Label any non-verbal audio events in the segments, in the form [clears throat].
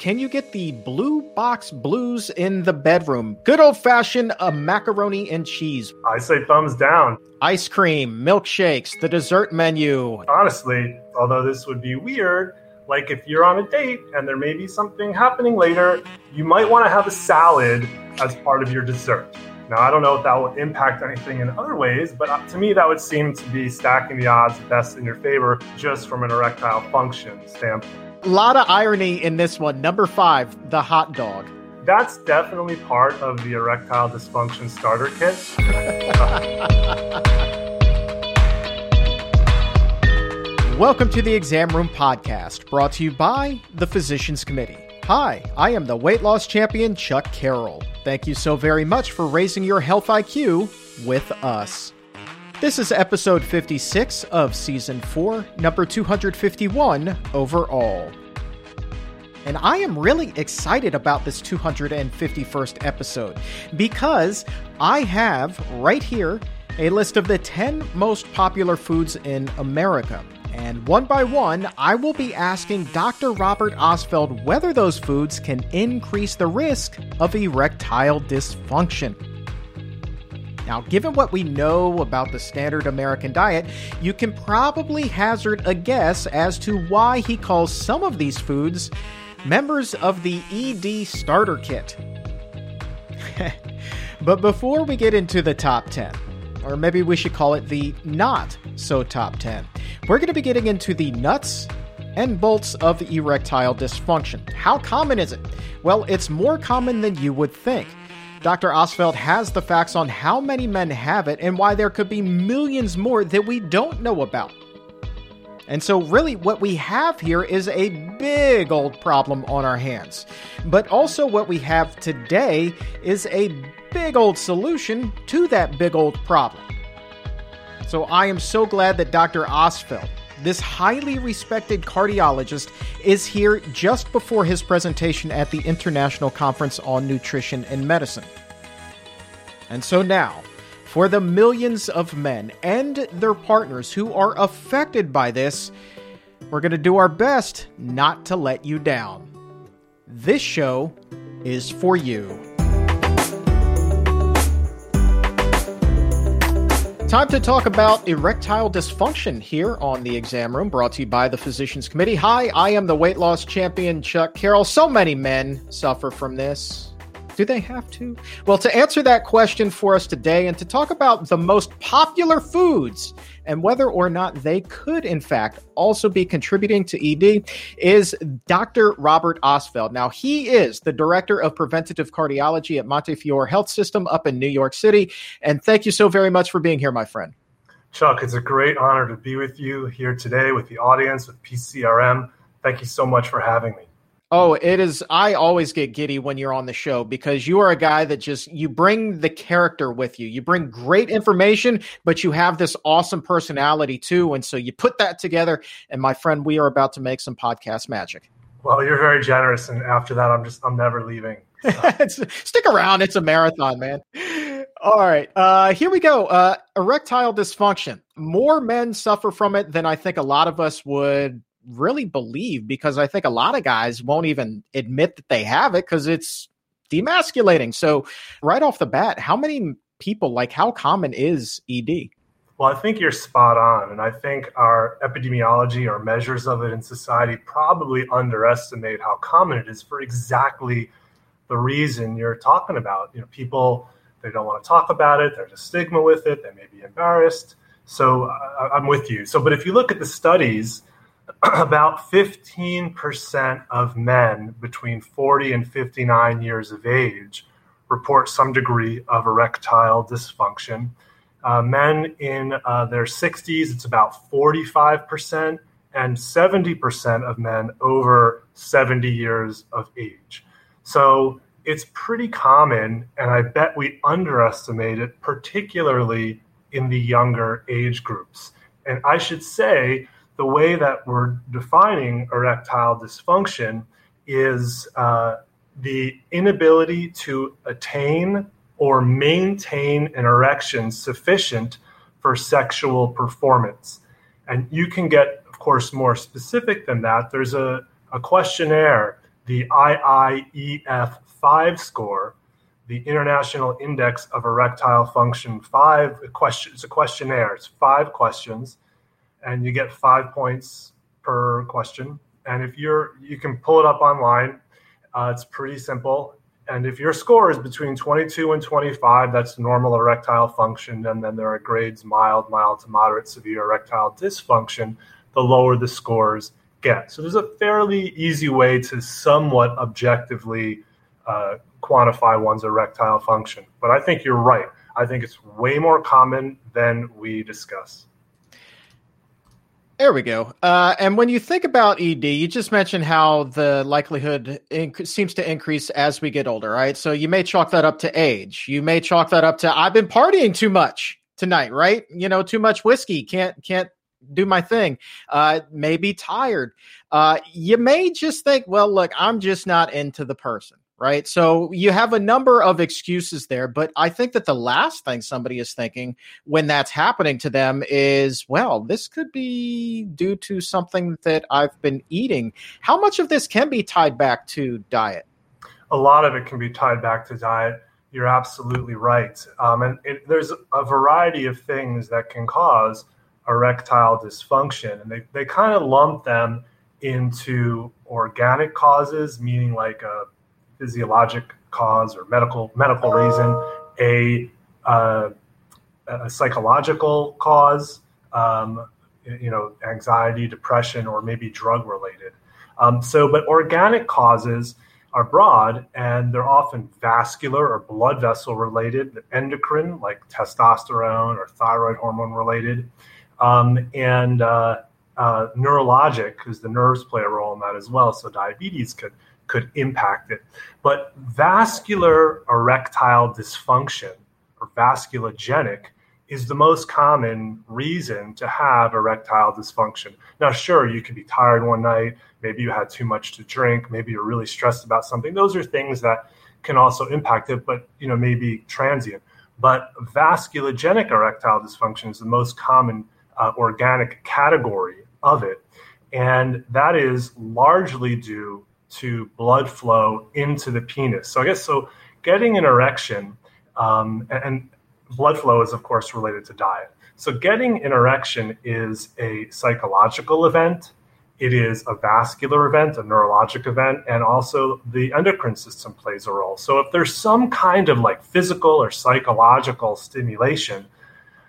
can you get the blue box blues in the bedroom? Good old fashioned a macaroni and cheese. I say thumbs down. Ice cream, milkshakes, the dessert menu. Honestly, although this would be weird, like if you're on a date and there may be something happening later, you might want to have a salad as part of your dessert. Now, I don't know if that will impact anything in other ways, but uh, to me, that would seem to be stacking the odds best in your favor just from an erectile function standpoint. A lot of irony in this one. Number five, the hot dog. That's definitely part of the erectile dysfunction starter kit. [laughs] Welcome to the Exam Room Podcast, brought to you by the Physicians Committee. Hi, I am the weight loss champion, Chuck Carroll. Thank you so very much for raising your health IQ with us. This is episode 56 of season 4, number 251 overall. And I am really excited about this 251st episode because I have right here a list of the 10 most popular foods in America. And one by one, I will be asking Dr. Robert Ostfeld whether those foods can increase the risk of erectile dysfunction. Now, given what we know about the standard American diet, you can probably hazard a guess as to why he calls some of these foods members of the ED starter kit. [laughs] but before we get into the top 10, or maybe we should call it the not so top 10. We're going to be getting into the nuts and bolts of erectile dysfunction. How common is it? Well, it's more common than you would think. Dr. Ostfeld has the facts on how many men have it and why there could be millions more that we don't know about. And so, really, what we have here is a big old problem on our hands. But also, what we have today is a big old solution to that big old problem. So, I am so glad that Dr. Ostfeld, this highly respected cardiologist, is here just before his presentation at the International Conference on Nutrition and Medicine. And so now, for the millions of men and their partners who are affected by this, we're going to do our best not to let you down. This show is for you. Time to talk about erectile dysfunction here on the exam room, brought to you by the Physicians Committee. Hi, I am the weight loss champion, Chuck Carroll. So many men suffer from this. Do they have to? Well, to answer that question for us today and to talk about the most popular foods and whether or not they could, in fact, also be contributing to ED is Dr. Robert Ostfeld. Now, he is the director of preventative cardiology at Montefiore Health System up in New York City. And thank you so very much for being here, my friend. Chuck, it's a great honor to be with you here today with the audience, with PCRM. Thank you so much for having me. Oh, it is. I always get giddy when you're on the show because you are a guy that just you bring the character with you. You bring great information, but you have this awesome personality too. And so you put that together. And my friend, we are about to make some podcast magic. Well, you're very generous, and after that, I'm just I'm never leaving. So. [laughs] Stick around. It's a marathon, man. All right, uh, here we go. Uh, erectile dysfunction. More men suffer from it than I think a lot of us would really believe because I think a lot of guys won't even admit that they have it because it's demasculating. So, right off the bat, how many people, like, how common is ED? Well, I think you're spot on. And I think our epidemiology or measures of it in society probably underestimate how common it is for exactly the reason you're talking about. You know, people, they don't want to talk about it, there's a stigma with it, they may be embarrassed. So, uh, I'm with you. So, but if you look at the studies, [clears throat] about 15% of men between 40 and 59 years of age report some degree of erectile dysfunction. Uh, men in uh, their 60s, it's about 45%, and 70% of men over 70 years of age. So it's pretty common, and I bet we underestimate it, particularly in the younger age groups. And I should say, the way that we're defining erectile dysfunction is uh, the inability to attain or maintain an erection sufficient for sexual performance. And you can get, of course, more specific than that. There's a, a questionnaire, the IIEF 5 score, the International Index of Erectile Function 5 question. It's a questionnaire. It's five questions, and you get five points per question. And if you're, you can pull it up online. Uh, it's pretty simple. And if your score is between 22 and 25, that's normal erectile function. And then there are grades mild, mild to moderate, severe erectile dysfunction. The lower the scores get. So there's a fairly easy way to somewhat objectively uh, quantify one's erectile function. But I think you're right. I think it's way more common than we discuss. There we go. Uh, and when you think about ED, you just mentioned how the likelihood inc- seems to increase as we get older, right? So you may chalk that up to age. You may chalk that up to I've been partying too much tonight, right? You know, too much whiskey. Can't can't do my thing. Uh, maybe tired. Uh, you may just think, well, look, I'm just not into the person right? So you have a number of excuses there, but I think that the last thing somebody is thinking when that's happening to them is, well, this could be due to something that I've been eating. How much of this can be tied back to diet? A lot of it can be tied back to diet. You're absolutely right. Um, and it, there's a variety of things that can cause erectile dysfunction, and they, they kind of lump them into organic causes, meaning like a physiologic cause or medical medical reason, a, uh, a psychological cause, um, you know, anxiety, depression, or maybe drug related. Um, so, but organic causes are broad and they're often vascular or blood vessel related, endocrine like testosterone or thyroid hormone related, um, and uh, uh, neurologic because the nerves play a role in that as well. So diabetes could could impact it. But vascular erectile dysfunction or vasculogenic is the most common reason to have erectile dysfunction. Now, sure, you could be tired one night, maybe you had too much to drink, maybe you're really stressed about something. Those are things that can also impact it, but you know, maybe transient. But vasculogenic erectile dysfunction is the most common uh, organic category of it. And that is largely due to blood flow into the penis. So I guess so getting an erection um, and, and blood flow is of course related to diet. So getting an erection is a psychological event. It is a vascular event, a neurologic event, and also the endocrine system plays a role. So if there's some kind of like physical or psychological stimulation,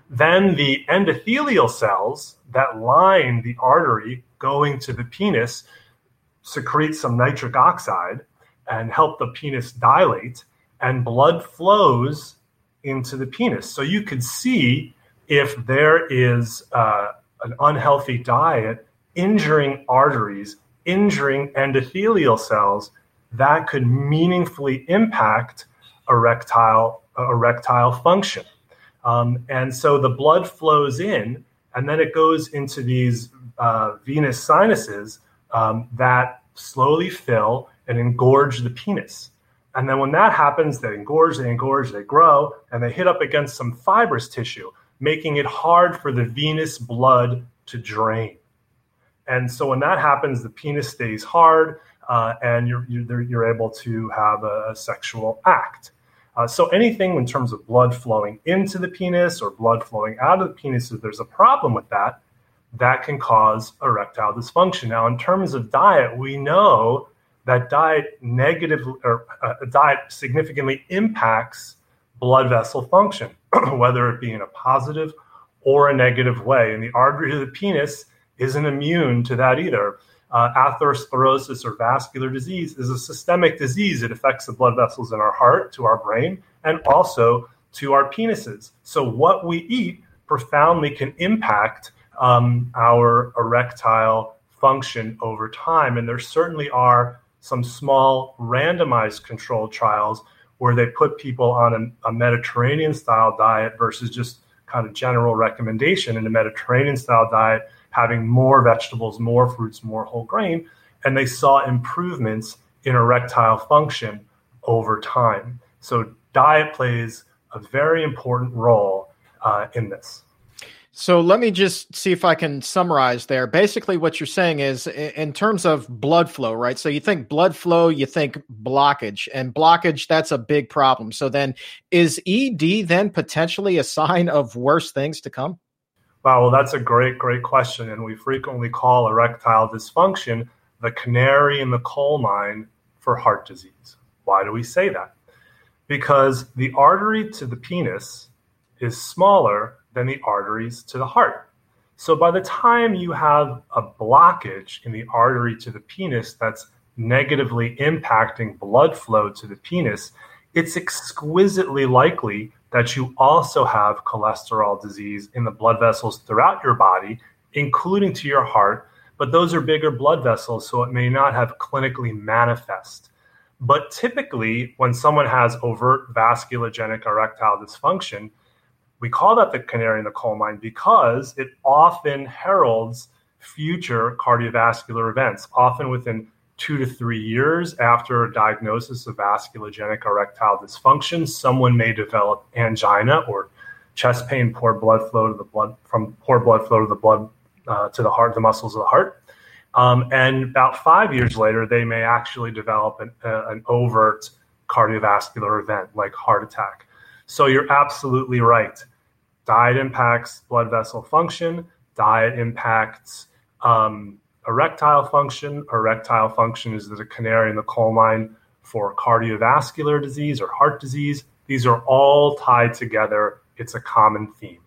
then the endothelial cells that line the artery going to the penis secrete some nitric oxide and help the penis dilate, and blood flows into the penis. So you could see if there is uh, an unhealthy diet injuring arteries, injuring endothelial cells, that could meaningfully impact erectile erectile function. Um, and so the blood flows in, and then it goes into these uh, venous sinuses um, that slowly fill and engorge the penis. And then when that happens, they engorge, they engorge, they grow, and they hit up against some fibrous tissue, making it hard for the venous blood to drain. And so when that happens, the penis stays hard, uh, and you're, you're, you're, able to have a, a sexual act. Uh, so anything in terms of blood flowing into the penis or blood flowing out of the penis, if there's a problem with that, that can cause erectile dysfunction. Now, in terms of diet, we know that diet negatively or uh, diet significantly impacts blood vessel function, [clears throat] whether it be in a positive or a negative way. And the artery of the penis isn't immune to that either. Uh, atherosclerosis or vascular disease is a systemic disease. It affects the blood vessels in our heart, to our brain, and also to our penises. So, what we eat profoundly can impact um, our erectile function over time. And there certainly are some small randomized controlled trials where they put people on a, a Mediterranean style diet versus just kind of general recommendation in a Mediterranean style diet, having more vegetables, more fruits, more whole grain. And they saw improvements in erectile function over time. So, diet plays a very important role uh, in this. So let me just see if I can summarize there. Basically, what you're saying is in terms of blood flow, right? So you think blood flow, you think blockage, and blockage, that's a big problem. So then is ED then potentially a sign of worse things to come? Wow, well, that's a great, great question. And we frequently call erectile dysfunction the canary in the coal mine for heart disease. Why do we say that? Because the artery to the penis is smaller than the arteries to the heart. So by the time you have a blockage in the artery to the penis that's negatively impacting blood flow to the penis, it's exquisitely likely that you also have cholesterol disease in the blood vessels throughout your body, including to your heart. But those are bigger blood vessels, so it may not have clinically manifest. But typically, when someone has overt vasculogenic erectile dysfunction, we call that the canary in the coal mine because it often heralds future cardiovascular events, often within two to three years after a diagnosis of vasculogenic erectile dysfunction, someone may develop angina or chest pain, poor blood flow to the blood from poor blood flow to the blood uh, to the heart, the muscles of the heart. Um, and about five years later, they may actually develop an, uh, an overt cardiovascular event like heart attack. So you're absolutely right. Diet impacts blood vessel function. Diet impacts um, erectile function. Erectile function is the canary in the coal mine for cardiovascular disease or heart disease. These are all tied together. It's a common theme.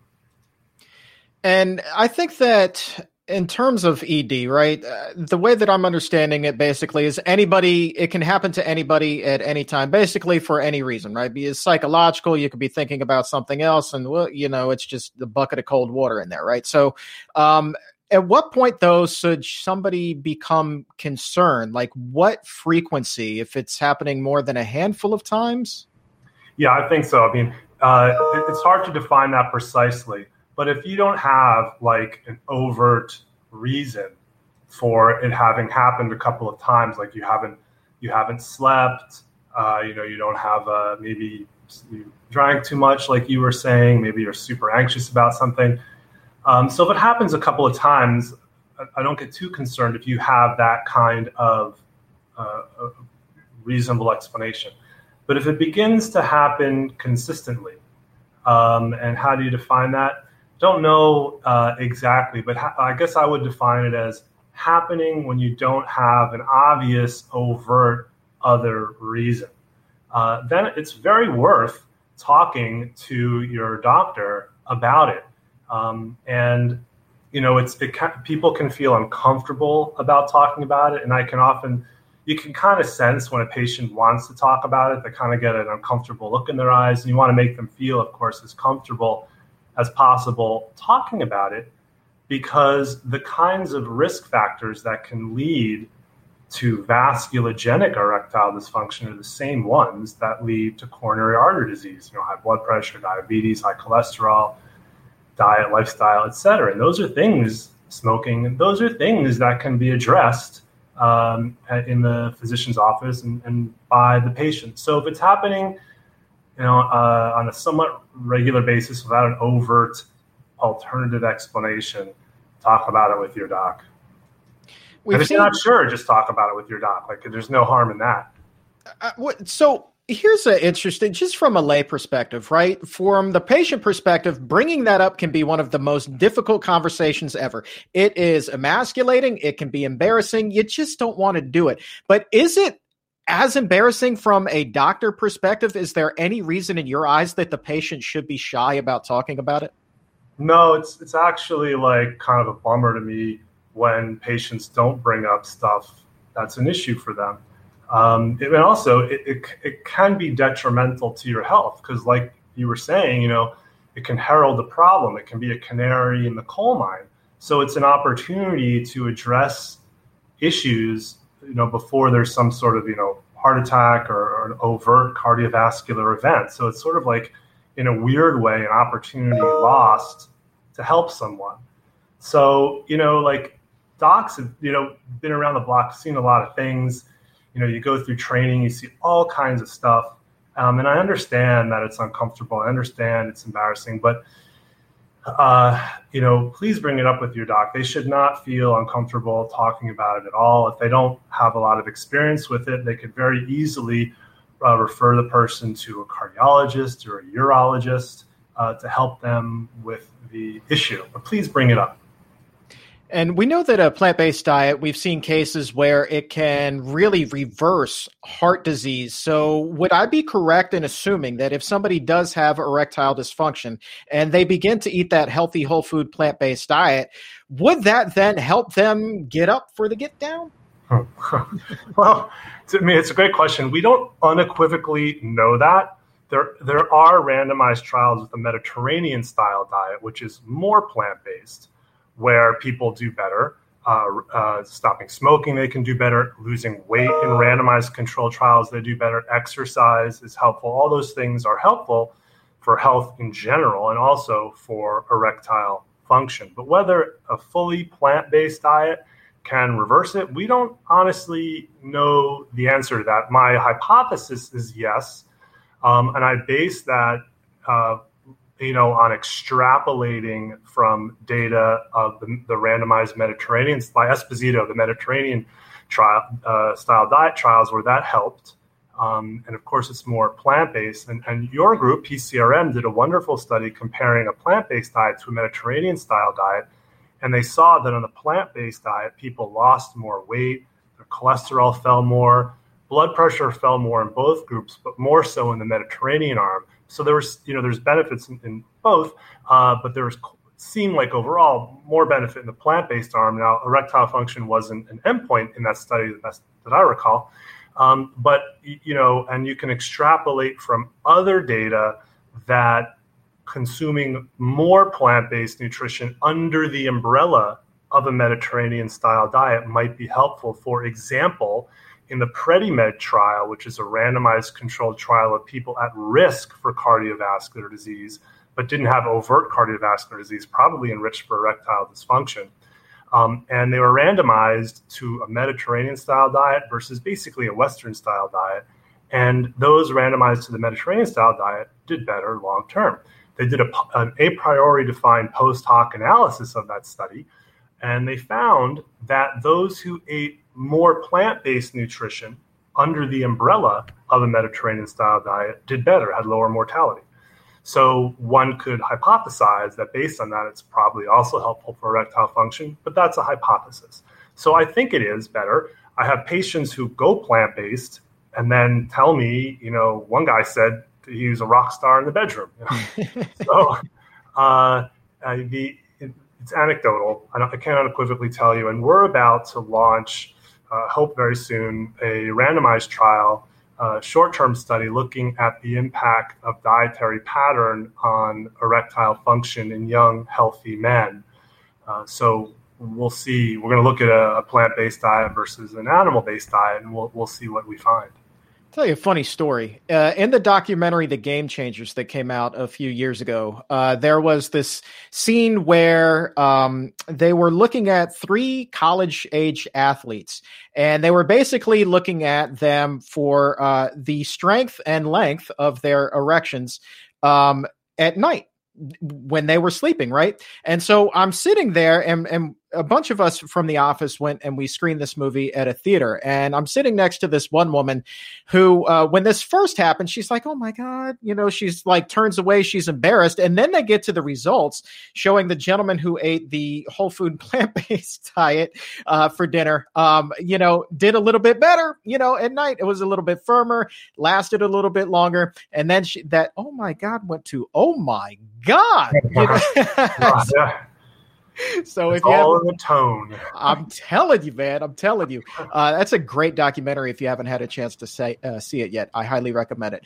And I think that in terms of ED, right? Uh, the way that I'm understanding it basically is anybody, it can happen to anybody at any time, basically for any reason, right? Be it psychological, you could be thinking about something else, and well, you know, it's just the bucket of cold water in there, right? So, um, at what point though should somebody become concerned? Like what frequency, if it's happening more than a handful of times? Yeah, I think so. I mean, uh, it's hard to define that precisely but if you don't have like an overt reason for it having happened a couple of times, like you haven't you haven't slept, uh, you know, you don't have a maybe you drank too much, like you were saying, maybe you're super anxious about something. Um, so if it happens a couple of times, I don't get too concerned if you have that kind of uh, reasonable explanation. But if it begins to happen consistently, um, and how do you define that? don't know uh, exactly, but ha- I guess I would define it as happening when you don't have an obvious, overt other reason. Uh, then it's very worth talking to your doctor about it. Um, and you know, it's it people can feel uncomfortable about talking about it, and I can often you can kind of sense when a patient wants to talk about it. They kind of get an uncomfortable look in their eyes, and you want to make them feel, of course, as comfortable as possible talking about it because the kinds of risk factors that can lead to vasculogenic erectile dysfunction are the same ones that lead to coronary artery disease, you know, high blood pressure, diabetes, high cholesterol, diet, lifestyle, etc. And those are things, smoking, those are things that can be addressed um, in the physician's office and, and by the patient. So if it's happening you know, uh, on a somewhat regular basis without an overt alternative explanation, talk about it with your doc. We've and if seen, you're not sure, just talk about it with your doc. Like, there's no harm in that. Uh, what, so here's an interesting, just from a lay perspective, right? From the patient perspective, bringing that up can be one of the most difficult conversations ever. It is emasculating. It can be embarrassing. You just don't want to do it. But is it as embarrassing from a doctor perspective, is there any reason in your eyes that the patient should be shy about talking about it? No, it's it's actually like kind of a bummer to me when patients don't bring up stuff that's an issue for them. Um, and also, it, it, it can be detrimental to your health because, like you were saying, you know, it can herald a problem. It can be a canary in the coal mine. So it's an opportunity to address issues you know, before there's some sort of, you know, heart attack or, or an overt cardiovascular event. So it's sort of like, in a weird way, an opportunity lost to help someone. So, you know, like docs have, you know, been around the block, seen a lot of things. You know, you go through training, you see all kinds of stuff. Um, and I understand that it's uncomfortable. I understand it's embarrassing, but uh, you know, please bring it up with your doc. They should not feel uncomfortable talking about it at all. If they don't have a lot of experience with it, they could very easily uh, refer the person to a cardiologist or a urologist uh, to help them with the issue. But please bring it up. And we know that a plant based diet, we've seen cases where it can really reverse heart disease. So, would I be correct in assuming that if somebody does have erectile dysfunction and they begin to eat that healthy, whole food, plant based diet, would that then help them get up for the get down? [laughs] well, to me, it's a great question. We don't unequivocally know that. There, there are randomized trials with the Mediterranean style diet, which is more plant based where people do better. Uh, uh, stopping smoking, they can do better. Losing weight in randomized controlled trials, they do better. Exercise is helpful. All those things are helpful for health in general and also for erectile function. But whether a fully plant based diet can reverse it, we don't honestly know the answer to that. My hypothesis is yes. Um, and I base that uh, you know, on extrapolating from data of the, the randomized Mediterranean by Esposito, the Mediterranean trial uh, style diet trials, where that helped. Um, and of course, it's more plant based. And, and your group, PCRM, did a wonderful study comparing a plant based diet to a Mediterranean style diet. And they saw that on a plant based diet, people lost more weight, their cholesterol fell more, blood pressure fell more in both groups, but more so in the Mediterranean arm. So there was, you know, there's benefits in, in both, uh, but there was seemed like overall more benefit in the plant-based arm. Now, erectile function wasn't an endpoint in that study that, that I recall, um, but you know, and you can extrapolate from other data that consuming more plant-based nutrition under the umbrella of a Mediterranean style diet might be helpful. For example, in the PREDIMED trial, which is a randomized controlled trial of people at risk for cardiovascular disease, but didn't have overt cardiovascular disease, probably enriched for erectile dysfunction. Um, and they were randomized to a Mediterranean style diet versus basically a Western style diet. And those randomized to the Mediterranean style diet did better long term. They did a, an a priori defined post hoc analysis of that study, and they found that those who ate more plant based nutrition under the umbrella of a Mediterranean style diet did better, had lower mortality. So one could hypothesize that based on that, it's probably also helpful for erectile function, but that's a hypothesis. So I think it is better. I have patients who go plant based and then tell me, you know, one guy said he was a rock star in the bedroom. You know? [laughs] so uh, the, it's anecdotal. I, I can't unequivocally tell you. And we're about to launch uh, hope very soon, a randomized trial, short term study looking at the impact of dietary pattern on erectile function in young, healthy men. Uh, so we'll see. We're going to look at a, a plant based diet versus an animal based diet, and we'll, we'll see what we find tell you a funny story. Uh, in the documentary The Game Changers that came out a few years ago, uh, there was this scene where um, they were looking at three college age athletes, and they were basically looking at them for uh, the strength and length of their erections um, at night when they were sleeping, right? And so I'm sitting there and, and a bunch of us from the office went and we screened this movie at a theater. And I'm sitting next to this one woman who, uh, when this first happened, she's like, "Oh my god," you know, she's like turns away, she's embarrassed. And then they get to the results showing the gentleman who ate the whole food [laughs] plant based diet uh, for dinner, um, you know, did a little bit better. You know, at night it was a little bit firmer, lasted a little bit longer, and then she, that oh my god went to oh my god. [laughs] Yeah. [laughs] so it's if you all in the tone, I'm telling you, man, I'm telling you, uh, that's a great documentary. If you haven't had a chance to say uh, see it yet, I highly recommend it.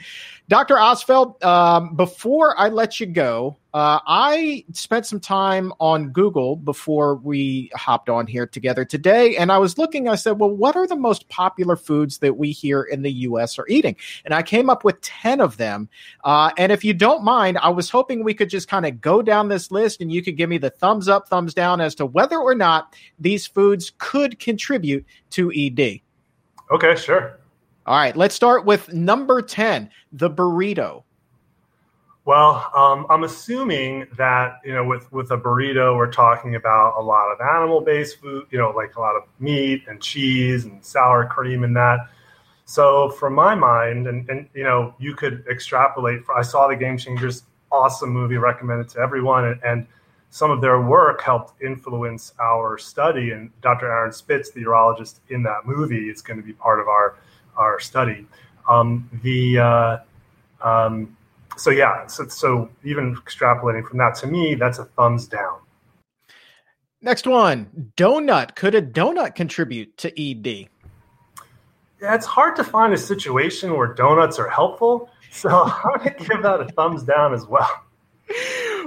Dr. Ostfeld, um, before I let you go, uh, I spent some time on Google before we hopped on here together today, and I was looking. I said, "Well, what are the most popular foods that we here in the U.S. are eating?" And I came up with ten of them. Uh, and if you don't mind, I was hoping we could just kind of go down this list, and you could give me the thumbs up, thumbs down as to whether or not these foods could contribute to ED. Okay, sure. All right, let's start with number ten: the burrito. Well, um, I'm assuming that you know, with with a burrito, we're talking about a lot of animal-based food. You know, like a lot of meat and cheese and sour cream and that. So, from my mind, and and you know, you could extrapolate. For, I saw the Game Changers, awesome movie, recommended to everyone, and, and some of their work helped influence our study. And Dr. Aaron Spitz, the urologist in that movie, is going to be part of our our study. Um, the uh, um, so yeah, so, so even extrapolating from that, to me, that's a thumbs down. Next one, donut. Could a donut contribute to ED? Yeah, it's hard to find a situation where donuts are helpful. So [laughs] I'm going to give that a thumbs down as well.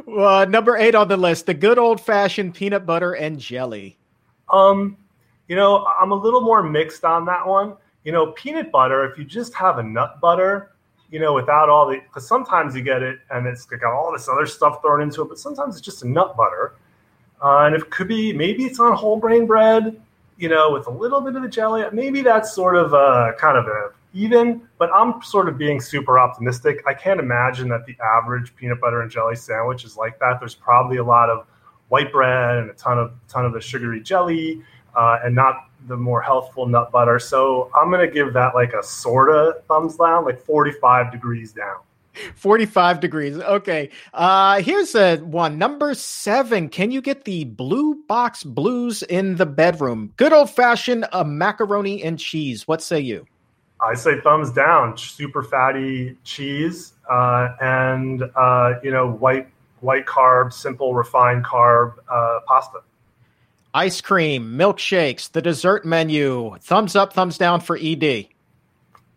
Uh, number eight on the list, the good old fashioned peanut butter and jelly. Um, you know, I'm a little more mixed on that one. You know, peanut butter, if you just have a nut butter, you know, without all the, because sometimes you get it and it's got all this other stuff thrown into it, but sometimes it's just a nut butter. Uh, and it could be, maybe it's on whole grain bread, you know, with a little bit of the jelly. Maybe that's sort of a kind of a even, but I'm sort of being super optimistic. I can't imagine that the average peanut butter and jelly sandwich is like that. There's probably a lot of white bread and a ton of ton of the sugary jelly, uh, and not the more healthful nut butter. So I'm gonna give that like a sorta thumbs down, like 45 degrees down. 45 degrees. Okay. Uh here's a one. Number seven. Can you get the blue box blues in the bedroom? Good old fashioned uh, macaroni and cheese. What say you? I say thumbs down. Super fatty cheese uh, and uh, you know white white carb, simple refined carb uh, pasta ice cream, milkshakes, the dessert menu. Thumbs up, thumbs down for ED.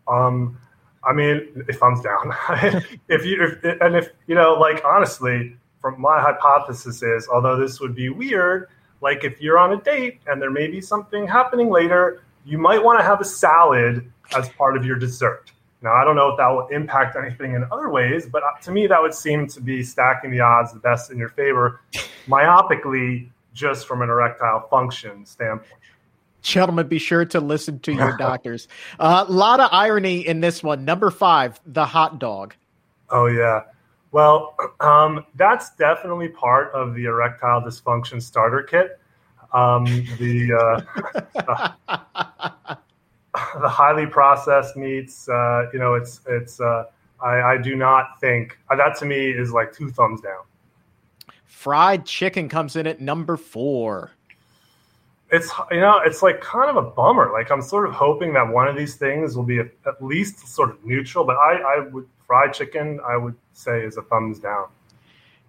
Um, I mean, thumbs down. [laughs] if you if, and if you know, like honestly, from my hypothesis is, although this would be weird, like if you're on a date and there may be something happening later, you might want to have a salad as part of your dessert. Now, I don't know if that will impact anything in other ways, but to me, that would seem to be stacking the odds the best in your favor. Myopically, just from an erectile function standpoint. Gentlemen, be sure to listen to your [laughs] doctors. A uh, lot of irony in this one. Number five, the hot dog. Oh, yeah. Well, [clears throat] um, that's definitely part of the erectile dysfunction starter kit. Um, the, uh, [laughs] the highly processed meats, uh, you know, it's it's. Uh, I, I do not think that to me is like two thumbs down. Fried chicken comes in at number four. It's you know it's like kind of a bummer. Like I'm sort of hoping that one of these things will be at least sort of neutral. But I, I would fried chicken. I would say is a thumbs down.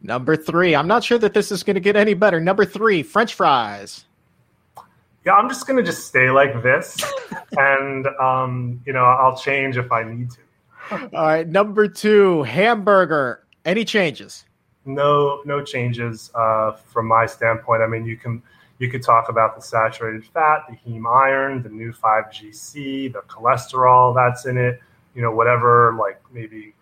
Number three. I'm not sure that this is going to get any better. Number three, French fries. Yeah, I'm just going to just stay like this, [laughs] and um, you know I'll change if I need to. All right, number two, hamburger. Any changes? No no changes uh, from my standpoint. I mean, you can you could talk about the saturated fat, the heme iron, the Neu5Gc, the cholesterol that's in it. You know, whatever like maybe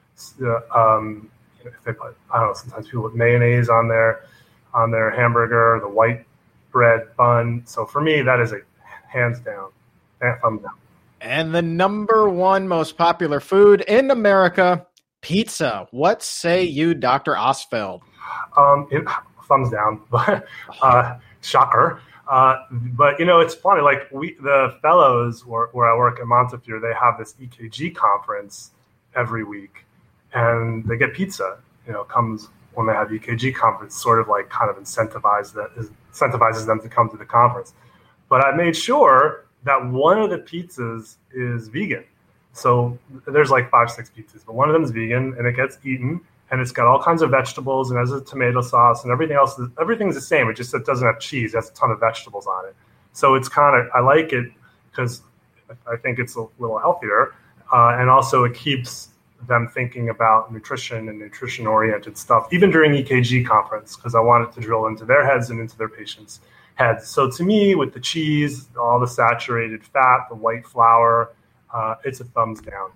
uh, um, if they put I don't know. Sometimes people put mayonnaise on their on their hamburger, the white bread bun. So for me, that is a hands down, thumb down. And the number one most popular food in America pizza. What say you, Dr. Ostfeld? Um, it, thumbs down, [laughs] but uh, shocker. Uh, but you know, it's funny. Like we, the fellows where, where I work at Montefiore, they have this EKG conference every week, and they get pizza. You know, comes when they have EKG conference, sort of like kind of that incentivizes them to come to the conference. But I made sure that one of the pizzas is vegan. So there's like five, six pizzas, but one of them is vegan and it gets eaten and it's got all kinds of vegetables and has a tomato sauce and everything else. Everything's the same. It just it doesn't have cheese. It has a ton of vegetables on it. So it's kind of I like it because I think it's a little healthier, uh, and also it keeps them thinking about nutrition and nutrition oriented stuff, even during EKG conference, because I wanted to drill into their heads and into their patients' heads. So to me, with the cheese, all the saturated fat, the white flour uh, it's a thumbs down.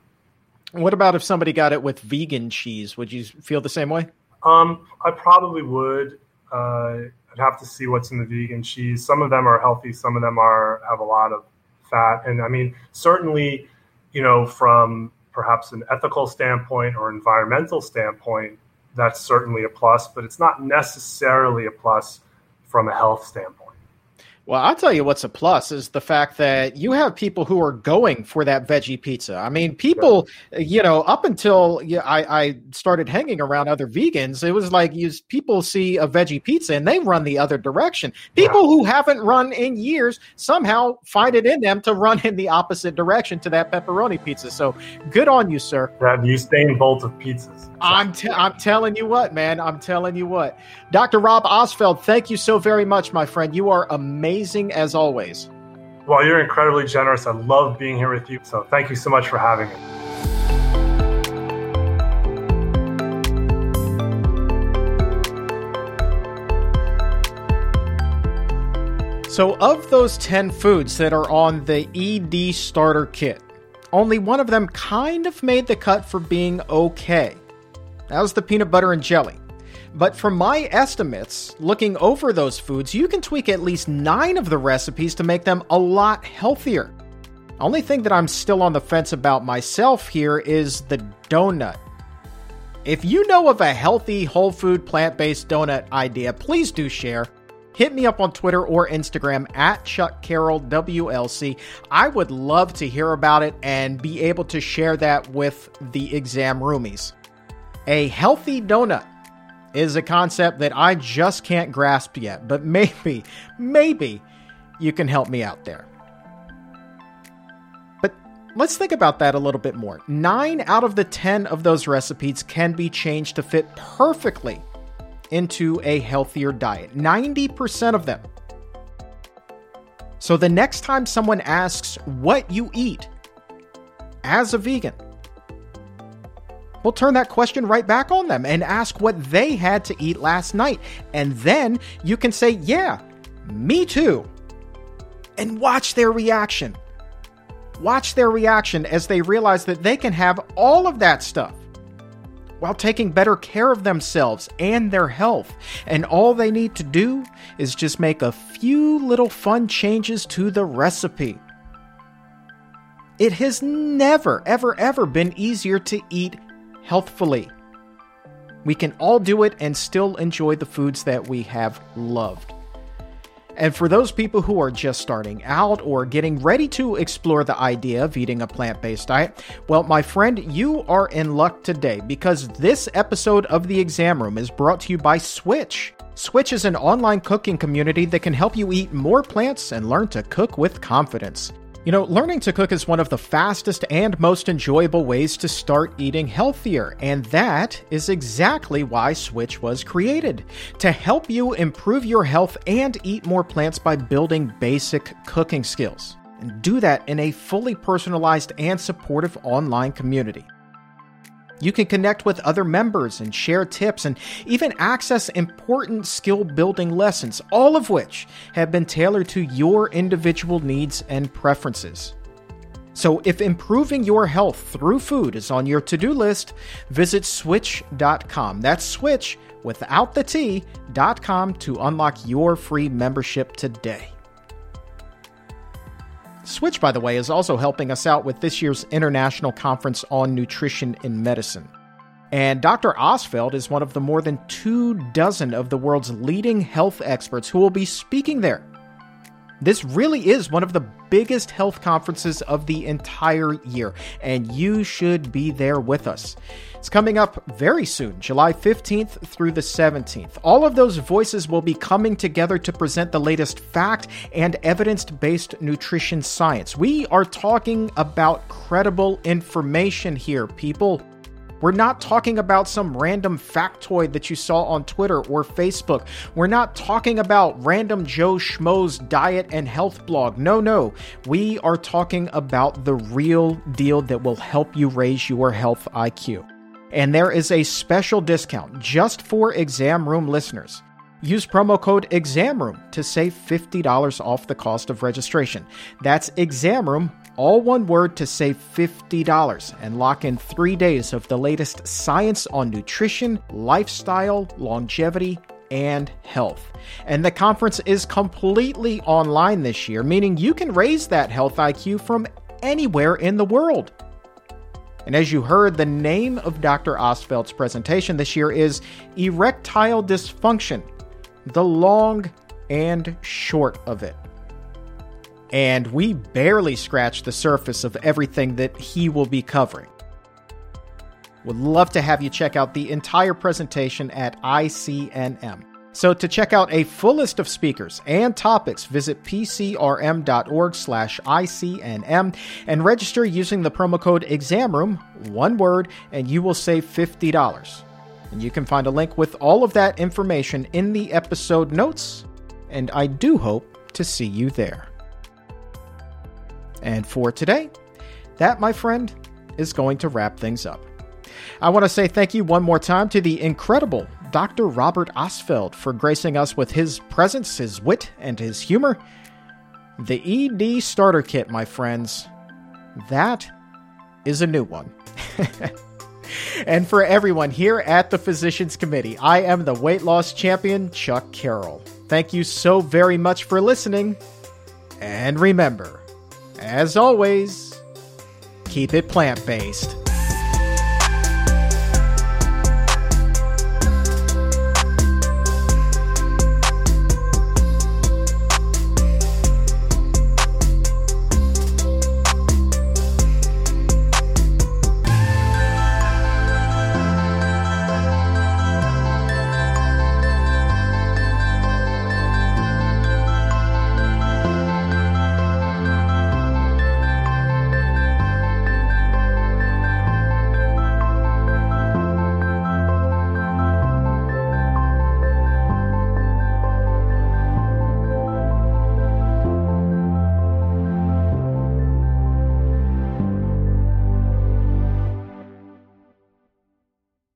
What about if somebody got it with vegan cheese? Would you feel the same way? Um, I probably would. Uh, I'd have to see what's in the vegan cheese. Some of them are healthy. Some of them are have a lot of fat. And I mean, certainly, you know, from perhaps an ethical standpoint or environmental standpoint, that's certainly a plus, but it's not necessarily a plus from a health standpoint. Well, I'll tell you what's a plus is the fact that you have people who are going for that veggie pizza. I mean, people, you know, up until I, I started hanging around other vegans, it was like you people see a veggie pizza and they run the other direction. People who haven't run in years somehow find it in them to run in the opposite direction to that pepperoni pizza. So good on you, sir. That Usain Bolt of pizzas. I'm t- I'm telling you what, man. I'm telling you what. Dr. Rob Ostfeld, thank you so very much, my friend. You are amazing amazing as always. Well, you're incredibly generous. I love being here with you. So thank you so much for having me. So, of those 10 foods that are on the ED starter kit, only one of them kind of made the cut for being okay. That was the peanut butter and jelly. But from my estimates, looking over those foods, you can tweak at least nine of the recipes to make them a lot healthier. Only thing that I'm still on the fence about myself here is the donut. If you know of a healthy, whole food, plant based donut idea, please do share. Hit me up on Twitter or Instagram at Chuck Carroll WLC. I would love to hear about it and be able to share that with the exam roomies. A healthy donut is a concept that I just can't grasp yet, but [laughs] maybe, maybe you can help me out there. But let's think about that a little bit more. Nine out of the 10 of those recipes can be changed to fit perfectly into a healthier diet. 90% of them. So the next time someone asks what you eat as a vegan, We'll turn that question right back on them and ask what they had to eat last night. And then you can say, Yeah, me too. And watch their reaction. Watch their reaction as they realize that they can have all of that stuff while taking better care of themselves and their health. And all they need to do is just make a few little fun changes to the recipe. It has never, ever, ever been easier to eat healthfully. We can all do it and still enjoy the foods that we have loved. And for those people who are just starting out or getting ready to explore the idea of eating a plant based diet, well, my friend, you are in luck today because this episode of The Exam Room is brought to you by Swich. Swich is an online cooking community that can help you eat more plants and learn to cook with confidence. You know, learning to cook is one of the fastest and most enjoyable ways to start eating healthier, and that is exactly why Swich was created to help you improve your health and eat more plants by building basic cooking skills. And do that in a fully personalized and supportive online community. You can connect with other members and share tips and even access important skill building lessons, all of which have been tailored to your individual needs and preferences. So, if improving your health through food is on your to do list, visit swich.com. That's switch without the T.com to unlock your free membership today. Swich, by the way, is also helping us out with this year's International Conference on Nutrition in Medicine. And Dr. Ostfeld is one of the more than two dozen of the world's leading health experts who will be speaking there. This really is one of the biggest health conferences of the entire year, and you should be there with us. It's coming up very soon, July 15th through the 17th. All of those voices will be coming together to present the latest fact and evidence based nutrition science. We are talking about credible information here, people. We're not talking about some random factoid that you saw on Twitter or Facebook. We're not talking about random Joe Schmo's diet and health blog. No, no. We are talking about the real deal that will help you raise your health IQ. And there is a special discount just for exam room listeners. Use promo code EXAMROOM to save $50 off the cost of registration. That's EXAMROOM, all one word to save $50 and lock in three days of the latest science on nutrition, lifestyle, longevity, and health. And the conference is completely online this year, meaning you can raise that health IQ from anywhere in the world. And as you heard, the name of Dr. Ostfeld's presentation this year is Erectile Dysfunction, the long and short of it. And we barely scratched the surface of everything that he will be covering. Would love to have you check out the entire presentation at ICNM. So to check out a full list of speakers and topics, visit pcrm.org slash ICNM and register using the promo code EXAMROOM, one word, and you will save $50. And you can find a link with all of that information in the episode notes, and I do hope to see you there. And for today, that, my friend, is going to wrap things up. I want to say thank you one more time to the incredible Dr. Robert Ostfeld for gracing us with his presence, his wit, and his humor. The ED Starter Kit, my friends, that is a new one. [laughs] and for everyone here at the Physicians Committee, I am the weight loss champion, Chuck Carroll. Thank you so very much for listening. And remember, as always, keep it plant based.